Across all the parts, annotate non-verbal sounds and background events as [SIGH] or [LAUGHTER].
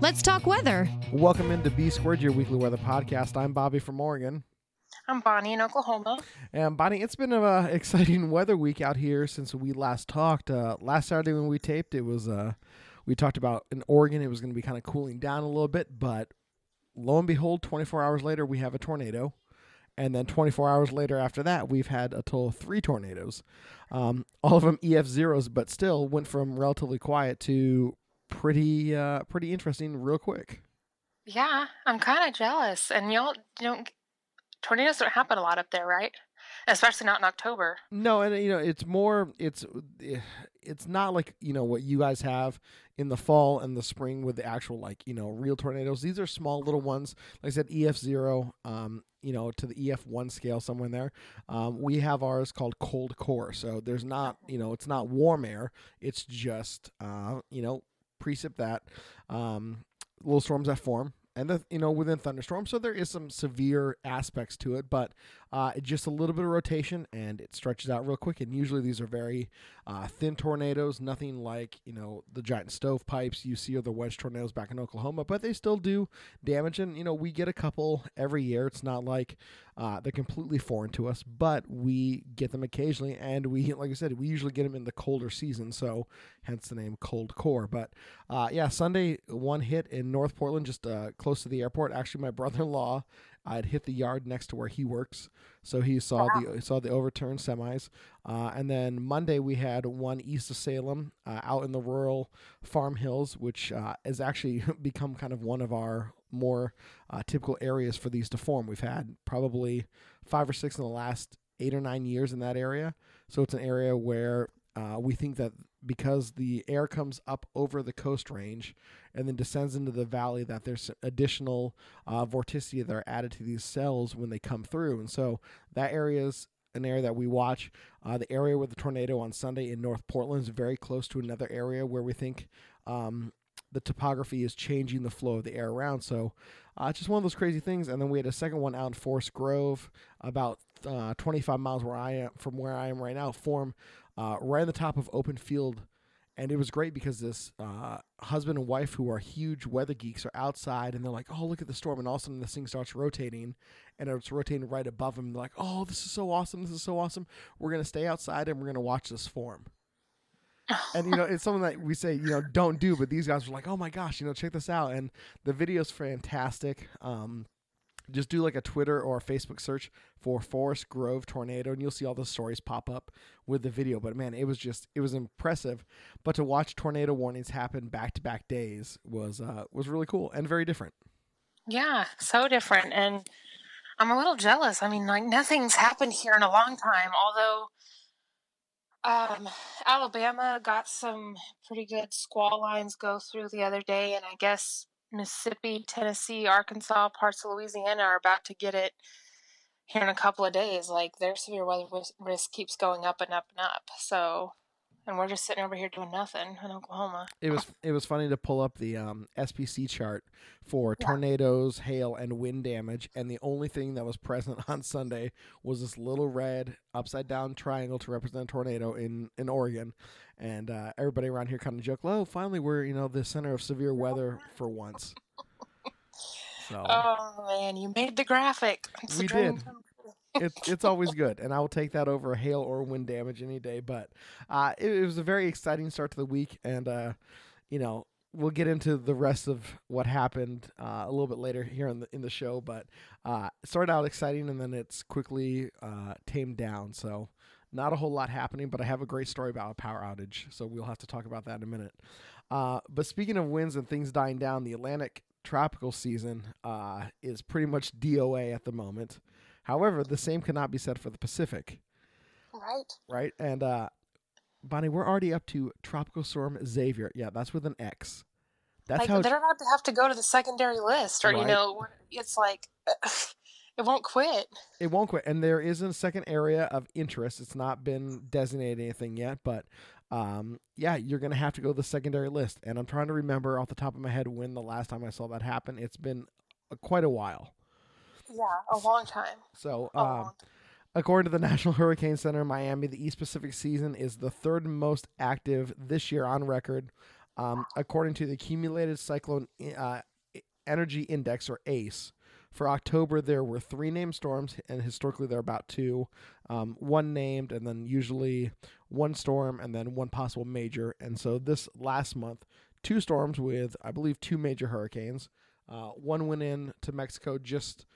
Let's talk weather. Welcome into B Squared, your weekly weather podcast. I'm Bobby from Oregon. I'm Bonnie in Oklahoma. And Bonnie, it's been an [LAUGHS] exciting weather week out here since we last talked. Uh, last Saturday when we taped, it was uh, we talked about in Oregon it was going to be kind of cooling down a little bit, but lo and behold, 24 hours later we have a tornado, and then 24 hours later after that we've had a total of three tornadoes, um, all of them EF zeros, but still went from relatively quiet to pretty uh, pretty interesting real quick. Yeah, I'm kind of jealous. And y'all don't tornadoes don't happen a lot up there, right? Especially not in October. No, and you know, it's more it's it's not like, you know, what you guys have in the fall and the spring with the actual like, you know, real tornadoes. These are small little ones. Like I said EF0 um, you know, to the EF1 scale somewhere in there. Um, we have ours called cold core. So there's not, you know, it's not warm air. It's just uh, you know, precip that um, little storms that form. And the, you know within thunderstorms so there is some severe aspects to it but uh, just a little bit of rotation and it stretches out real quick and usually these are very uh, thin tornadoes nothing like you know the giant stovepipes you see or the wedge tornadoes back in oklahoma but they still do damage and you know we get a couple every year. It's not like uh, they're completely foreign to us but we get them occasionally and we [LAUGHS] like i said we usually get them in the colder season so hence the name cold core. But uh, yeah sunday one hit in north portland just uh, close to the airport. Actually my [LAUGHS] brother-in-law I'd hit the yard next to where he works, so he saw wow. the saw the overturned semis. Uh, and then Monday we had one east of Salem, uh, out in the rural farm hills, which uh, has actually [LAUGHS] become kind of one of our more uh, typical areas for these to form. We've had probably five or six in the last eight or nine years in that area, so it's an area where uh, we think that because the air comes up over the coast range and then descends into the valley, that there's additional uh, vorticity that are added to these cells when they come through. And so that area is an area that we watch. Uh, the area with the tornado on Sunday in North Portland is very close to another area where we think um, the topography is changing the flow of the air around. So uh, it's just one of those crazy things. And then we had a second one out in Forest Grove, about uh, 25 miles where I am from where I am right now, form uh, right on the top of open field. And it was great because this uh, husband and wife, who are huge weather geeks, are outside and they're like, "Oh, look at the storm!" And all of a sudden, this thing starts rotating, and it's rotating right above them. They're like, "Oh, this is so awesome! This is so awesome! We're gonna stay outside and we're gonna watch this form." and you know, it's something that we say, you know, don't do, but these guys were like, "Oh my gosh, you know, check this out!" And the video's fantastic. Um, just do like a Twitter or a Facebook search for Forest Grove tornado, and you'll see all the stories pop up with the video. But man, it was just it was impressive. But to watch tornado warnings happen back to back days was uh, was really cool and very different. Yeah, so different, and I'm a little jealous. I mean, like nothing's happened here in a long time. Although um, Alabama got some pretty good squall lines go through the other day, and I guess Mississippi, Tennessee, Arkansas, parts of Louisiana are about to get it here in a couple of days. Like their severe weather risk keeps going up and up and up. So, and we're just sitting over here doing nothing in Oklahoma. It was [LAUGHS] it was funny to pull up the um, SPC chart for yeah. tornadoes, hail, and wind damage, and the only thing that was present [LAUGHS] on Sunday was this little red upside down triangle to represent a tornado in in Oregon, and uh, everybody around here kind of joked, "Oh, finally we're you know the center of severe weather for once." [LAUGHS] So, oh man, you made the graphic. It's we did. It's it's always good, and I will take that over hail or wind damage any day. But uh, it, it, was a very exciting start to the week, and uh, you know we'll get into the rest of what happened uh, a little bit later here in the in the show. But uh, started out exciting, and then it's quickly uh, tamed down. So not a whole lot happening, but I have a great story about a power outage, so we'll have to talk about that in a minute. Uh, but speaking of winds and things dying down, the Atlantic tropical season uh, is pretty much DOA at the moment. However, the same cannot be said for the Pacific. Right. Right. And uh, Bonnie, we're already up to Tropical Storm Xavier. Yeah, that's with an X. That's like, how they're about to have to go to the secondary list, or right. you know, it's like [SIGHS] it won't quit. It won't quit. And there is a second area of interest. It's not been designated anything yet, but um, yeah, you're going to have to go to the secondary list. And I'm trying to remember off the top of my head when the last time I saw that happen. It's been uh, quite a while. Yeah, a long time. So, um, long according to the [LAUGHS] National Hurricane Center in Miami, the East Pacific season is the third most active this year on record. Um, according to the Accumulated Cyclone uh, Energy Index, or ACE, for October, there were three named storms, and historically there are about two. Um, one named, and then usually one storm, and then one possible major. And so this last month, two storms with, I believe, two major hurricanes. Uh, one went in to Mexico just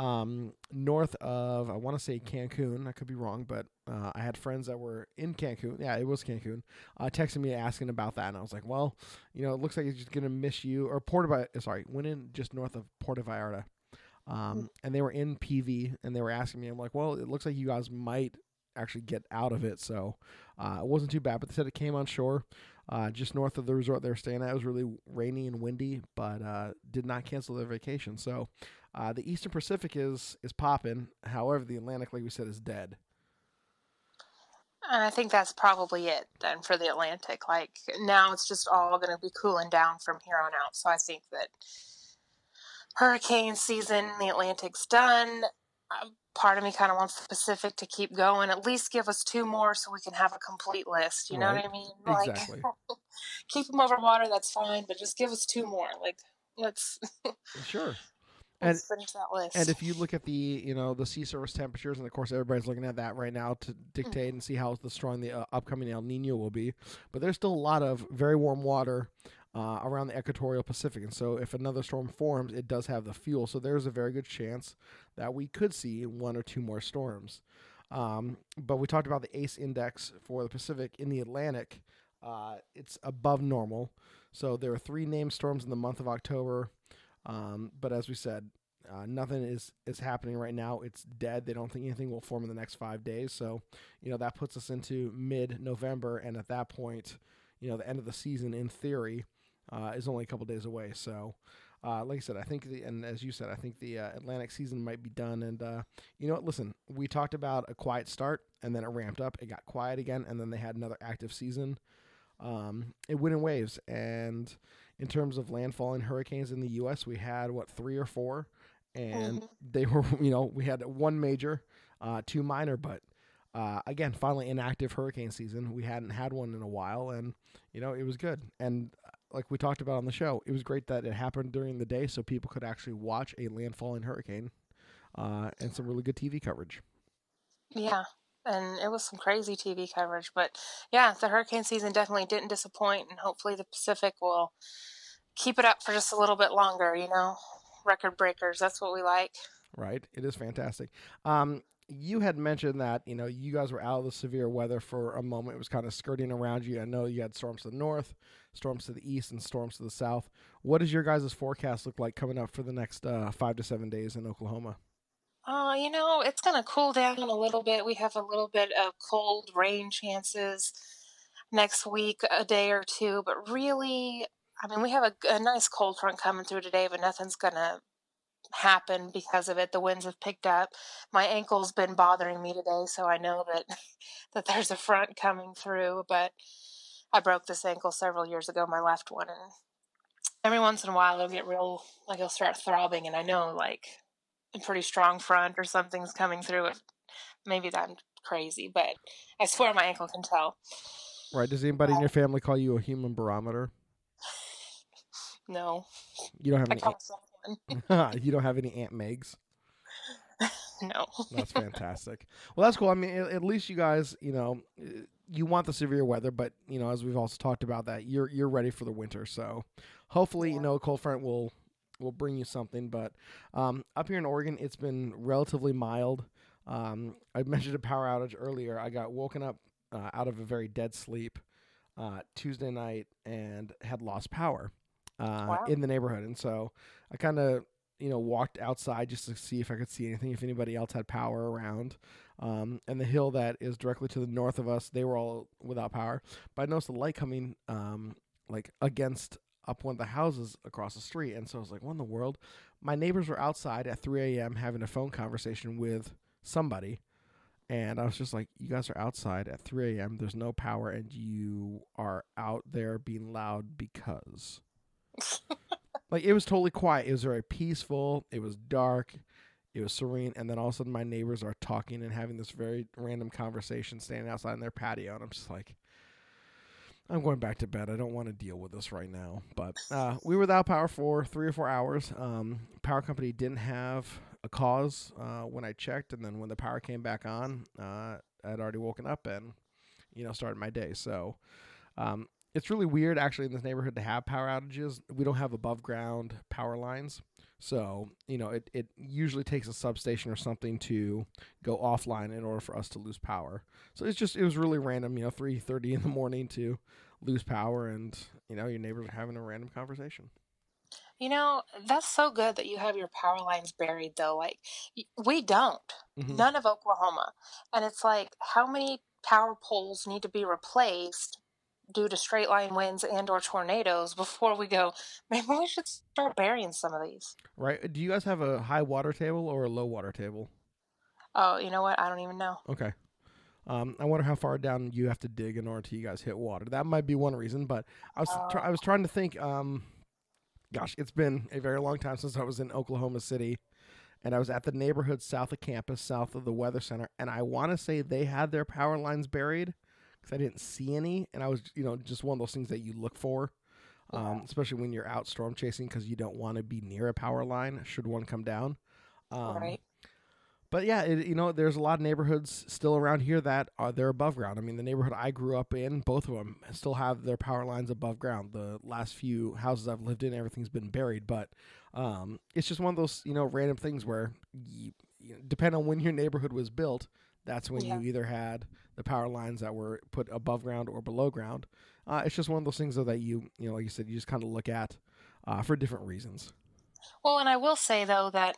um, north of, I want to say Cancun. I could be wrong, but uh, I had friends that were in Cancun. Yeah, it was Cancun. Uh, texting me asking about that, and I was like, well, you know, it looks like it's just gonna miss you. Or Puerto, Va- sorry, went in just north of Puerto Vallarta. Um, and they were in PV, and they were asking me. I'm like, well, it looks like you guys might actually get out of it. So uh, it wasn't too bad. But they said it came on shore, uh, just north of the resort they were staying at. It was really rainy and windy, but uh, did not cancel their vacation. So uh, the Eastern Pacific is is popping. However, the Atlantic, like we said, is dead. And I think that's probably it then for the Atlantic. Like now it's just all going to be cooling down from here on out. So I think that hurricane season, the Atlantic's done. Uh, part of me kind of wants the Pacific to keep going. At least give us two more so we can have a complete list. You know what I mean? [LAUGHS] Like, Exactly. [LAUGHS] keep them over water. That's fine, but just give us two more. Like let's Sure. Let's finish that list. And if you look at the you know the sea surface temperatures, and of course everybody's looking at that right now to dictate and see how the strong the uh, upcoming El Nino will be, but there's still a lot of very warm water uh, around the equatorial Pacific, and so if another storm forms, it does have the fuel. So there's a very good chance that we could see one or two more storms. Um, but we talked about the ACE index for the Pacific in the Atlantic. Uh, it's above normal. So there are three named storms in the month of October. Um, but as we said, uh, nothing is is happening right now. It's dead. They don't think anything will form in the next five days. So, you know, that puts us into mid November, and at that point, you know, the end of the season, in theory, uh, is only a couple days away. So, uh, like I said, I think the and as you said, I think the uh, Atlantic season might be done. And uh, you know what? Listen, we talked about a quiet start, and then it ramped up. It got quiet again, and then they had another active season. Um, it went in waves, and in terms of landfalling hurricanes in the U.S., we had what three or four, and Mhm. they were [LAUGHS] you know we had one major, uh, two minor, but uh, again, finally inactive hurricane season. We hadn't had one in a while, and you know it was good. And uh, like we talked about on the show, it was great that it happened during the day, so people could actually watch a landfalling hurricane, uh, and some really good TV coverage. Yeah, and it was some crazy TV coverage, but yeah, the hurricane season definitely didn't disappoint, and hopefully the Pacific will keep it up for just a little bit longer. You know, record breakers. That's what we like. right? It is fantastic. Um, you had mentioned that you know you guys were out of the severe weather for a moment. It was kind of skirting around you. I know you had storms to the north, storms to the east, and storms to the south. What does your guys' forecast look like coming up for the next uh, five to seven days in Oklahoma? Uh, you know, it's gonna cool down a little bit. We have a little bit of cold rain chances next week, a day or two, but really, I mean, we have a, a nice cold front coming through today, but nothing's gonna happen because of it. The winds have picked up. My ankle's been bothering me today, so I know that [LAUGHS] that there's a front coming through, but I broke this ankle several years ago, my left one, and every once in a while it'll get real like it'll start throbbing and I know like a pretty strong front or something's coming through it. Maybe I'm crazy, but I swear my ankle can tell. Right? Does anybody in your family call you a human barometer? No, You don't have I any. Aunt, [LAUGHS] you don't have any Aunt Megs. [LAUGHS] No. That's [LAUGHS] fantastic. Well, that's cool. I mean, at, least you guys, you know, uh, you want the severe weather, but you know, as we've also talked about that, you're you're ready for the winter. So, hopefully, you know, a cold front will will bring you something. But um, up here in Oregon, it's been relatively mild. Um, I [LAUGHS] mentioned a power outage earlier. I got woken up uh, out of a very dead sleep uh, Tuesday night and had lost power uh, Wow. in the neighborhood, and so I kind of you know walked outside just to see if I could see anything, if anybody else had power around. Um, and the hill that is directly to the north of us, they were all without power. But I noticed the light coming um, like against up one of the houses across the street. And so I was like, what in the world? My neighbors were outside at 3 a.m. having a phone conversation with somebody. And I was just like, you guys are outside at 3 a.m. There's no power, and you are out there being loud because. [LAUGHS] like, it was totally quiet. It was very peaceful. It was dark. It was serene. And then all of a sudden, my neighbors are talking and having this very random conversation standing outside in their patio. And I'm just like, I'm going back to bed. I don't want to deal with this right now. But uh, we were without power for three or four hours. Um, power company didn't have a cause uh, when I checked, and then when the power came back on, uh, I'd already woken up and you know started my day. So um, it's really weird actually in this neighborhood to have power outages. We don't have above ground power lines. So, you know, it, it usually takes a substation or something to go offline in order for us to lose power. So it's just it was really random, you know, three thirty in the morning to lose power and, you know, your neighbors are having a random conversation. You know, that's so good that you have your power lines buried, though. Like, we don't. Mhm. None of Oklahoma. And it's like, how many power poles need to be replaced due to straight line winds and or tornadoes before we go, [LAUGHS] maybe we should start burying some of these. Right? Do you guys have a high water table or a low water table? Oh, you know what? I don't even know. Okay. Um, I wonder how far down you have to dig in order to you guys hit water. That might be one reason, but I was try- I was trying to think. Um, gosh, it's been a very long time since I was in Oklahoma City, and I was at the neighborhood south of campus, south of the weather center, and I want to say they had their power lines buried because I didn't see any, and I was you know just one of those things that you look for. Um, especially when you're out storm chasing because you don't want to be near a power line should one come down. Um, right. but yeah, it, you know, there's a lot of neighborhoods still around here that are they're above ground. I mean, the neighborhood I grew up in, both of them still have their power lines above ground. The last few houses I've lived in, everything's been buried, but um, it's just one of those you know random things where, you, you know, depending on when your neighborhood was built, that's when Yeah. you either had the power lines that were put above ground or below ground. Uh, it's just one of those things though that you you know, like you said, you just kind of look at uh, for different reasons. Well, and I will say though that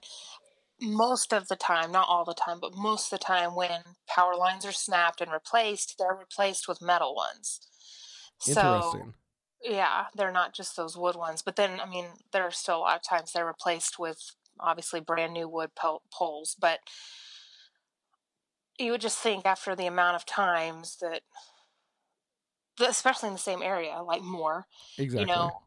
most of the time, not all the time, but most of the time when power lines are snapped and replaced, they're replaced with metal ones. So Interesting. yeah, they're not just those wood ones. But then, I mean, there are still a lot of times they're replaced with obviously brand new wood po- poles. But you would just think after the amount of times that, especially in the same area, like more, Exactly. you know,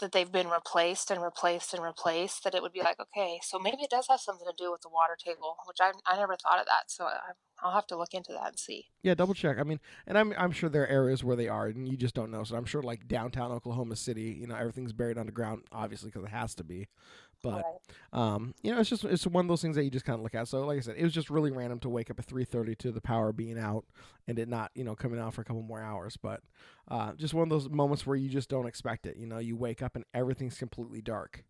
that they've been replaced and replaced and replaced, that it would be like, okay, so maybe it does have something to do with the water table, which I, I never thought of that. So I, I'll have to look into that and see. Yeah, double check. I mean, and I'm I'm sure there are areas where they are, and you just don't know. So I'm sure like downtown Oklahoma City, you know, everything's buried underground, obviously because it has to be. But Right. um, you know, it's just it's one of those things that you just kind of look at. So like I said, it was just really random to wake up at 3:30 to the power being out and it not you know coming out for a couple more hours. But uh, just one of those moments where you just don't expect it. You know, you wake up and everything's completely dark.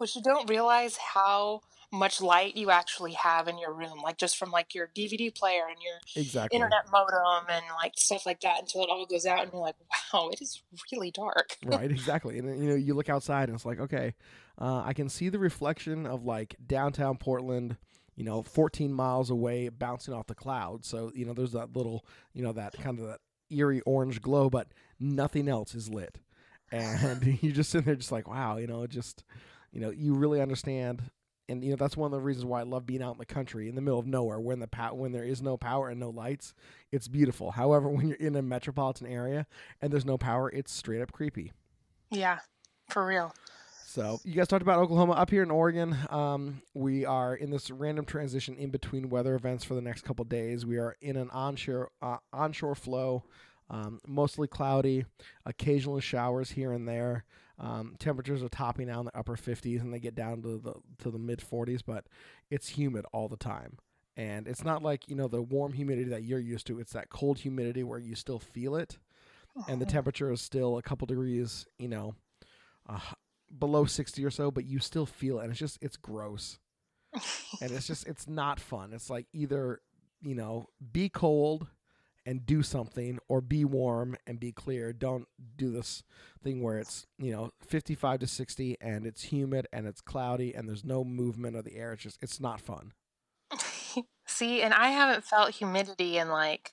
Which you don't realize how much light you actually have in your room, like just from like your DVD player and your Exactly. internet modem and like stuff like that until it all goes out and you're like, wow, it is really dark. right exactly and you know you look outside and it's like okay uh, i can see the reflection of like downtown portland you know 14 miles away bouncing off the clouds so you know there's that little you know that kind of that eerie orange glow but nothing else is lit and [LAUGHS] you just sit there just like wow you know just you know you really understand and you know that's one of the reasons why I love being out in the country in the middle of nowhere when the pow- when there is no power and no lights it's beautiful however [LAUGHS] when you're in a metropolitan area and there's no power it's straight up creepy Yeah, for real. so you guys talked about Oklahoma. Up here in Oregon, um, we are in this random transition in between weather events for the next couple days. We are in an onshore uh, onshore flow, um, mostly cloudy, occasional showers here and there. Um, temperatures are topping out in the upper 50s and they get down to the to the mid 40s, but it's humid all the time. And it's not like you know the warm humidity that you're used to. It's that cold humidity where you still feel it, and the temperature is still a couple degrees, you know, uh, below 60 or so, but you still feel it. And it's just, it's gross. [LAUGHS] and it's just, it's not fun. It's like either, you know, be cold and do something or be warm and be clear. Don't do this thing where it's, you know, 55 to 60 and it's humid and it's cloudy and there's no movement of the air. It's just, it's not fun. [LAUGHS] See, and I haven't felt humidity in like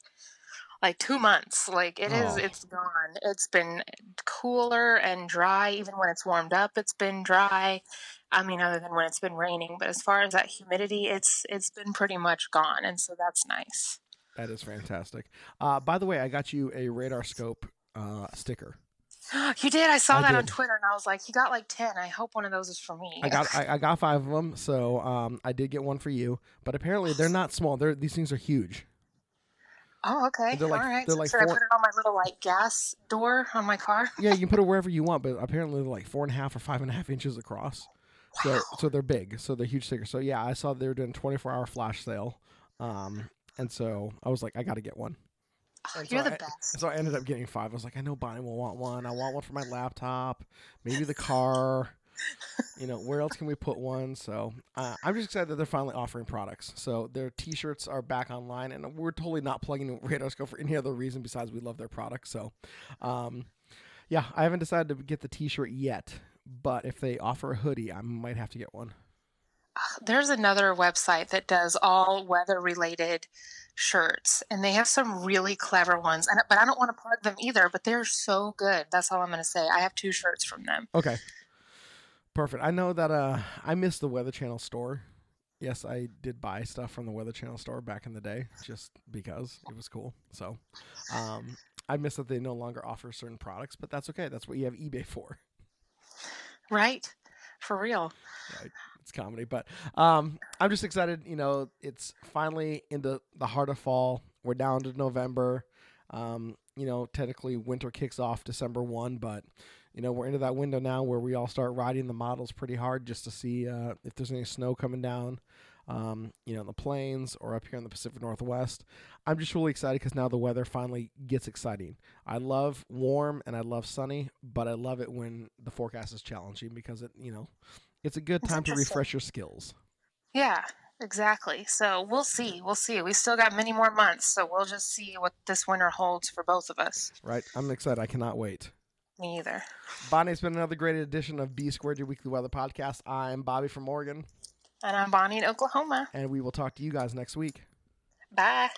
like two months. Like it is, Oh. it's gone. It's been cooler and dry. Even when it's warmed up, it's been dry. I mean, other than when it's been raining. But as far as that humidity, it's it's been pretty much gone, and so that's nice. That is fantastic. Uh, by the way, I got you a radar scope uh, sticker. [GASPS] You did. I saw I that on. Twitter, and I was like, "You got like ten. I hope one of those is for me." I got I, I got five of them, so um, I did get one for you. But apparently, they're not small. They're these things are huge. oh, okay. they're like- All right. they're So like should I put it on my little like gas door on my car? [LAUGHS] Yeah, you can put it wherever you want, but apparently they're like four and a half or five and a half inches across. So so they're big. So they're huge stickers. So yeah, I saw they were doing twenty four hour flash sale. Um, and so I was like, I got to get one. Oh, you're so the I- best. So I ended up getting five. I was like, I know Bonnie will want one. I want one for my laptop, maybe the car. you know, where else can we put one? So uh, I'm just excited that they're finally offering products. So their T-shirts are back online, and we're totally not plugging [LAUGHS] Radar Scope for any other reason besides we love their products. So, um, yeah, I haven't decided to get the T-shirt yet, but if they offer a hoodie, I might have to get one. [SIGHS] There's another website that does all weather related shirts, and they have some really clever ones. And but I don't want to plug them either. But they're so good. That's all I'm going to say. I have two shirts from them. Okay. Perfect. I know that uh I missed the Weather Channel store. Yes, I did buy stuff from the Weather Channel store back in the day just because it was cool. So, um I miss that they no longer offer certain products, but that's okay. That's what you have eBay for. Right? For real. Right. It's comedy, but um I'm just excited, you know, it's finally into the heart of fall. We're down to November. Um, you know, technically winter kicks off December 1, but you know, we're into that window now where we all start riding the models pretty hard just to see uh, if there's any snow coming down, um, you know, in the plains or up here in the Pacific Northwest. I'm just really excited because now the weather finally gets exciting. I love warm and I love sunny, but I love it when the forecast is challenging because it, you know, it's a good time to refresh your skills. Yeah, exactly. So we'll see. We'll see. We still got many more months, so we'll just see what this winter holds for both of us. Right? I'm excited. I cannot wait. Me either. Bonnie, it's been another great edition of B Squared, your weekly weather podcast. I'm Bobby from Oregon, And I'm Bonnie in Oklahoma. and we will talk to you guys next week. Bye.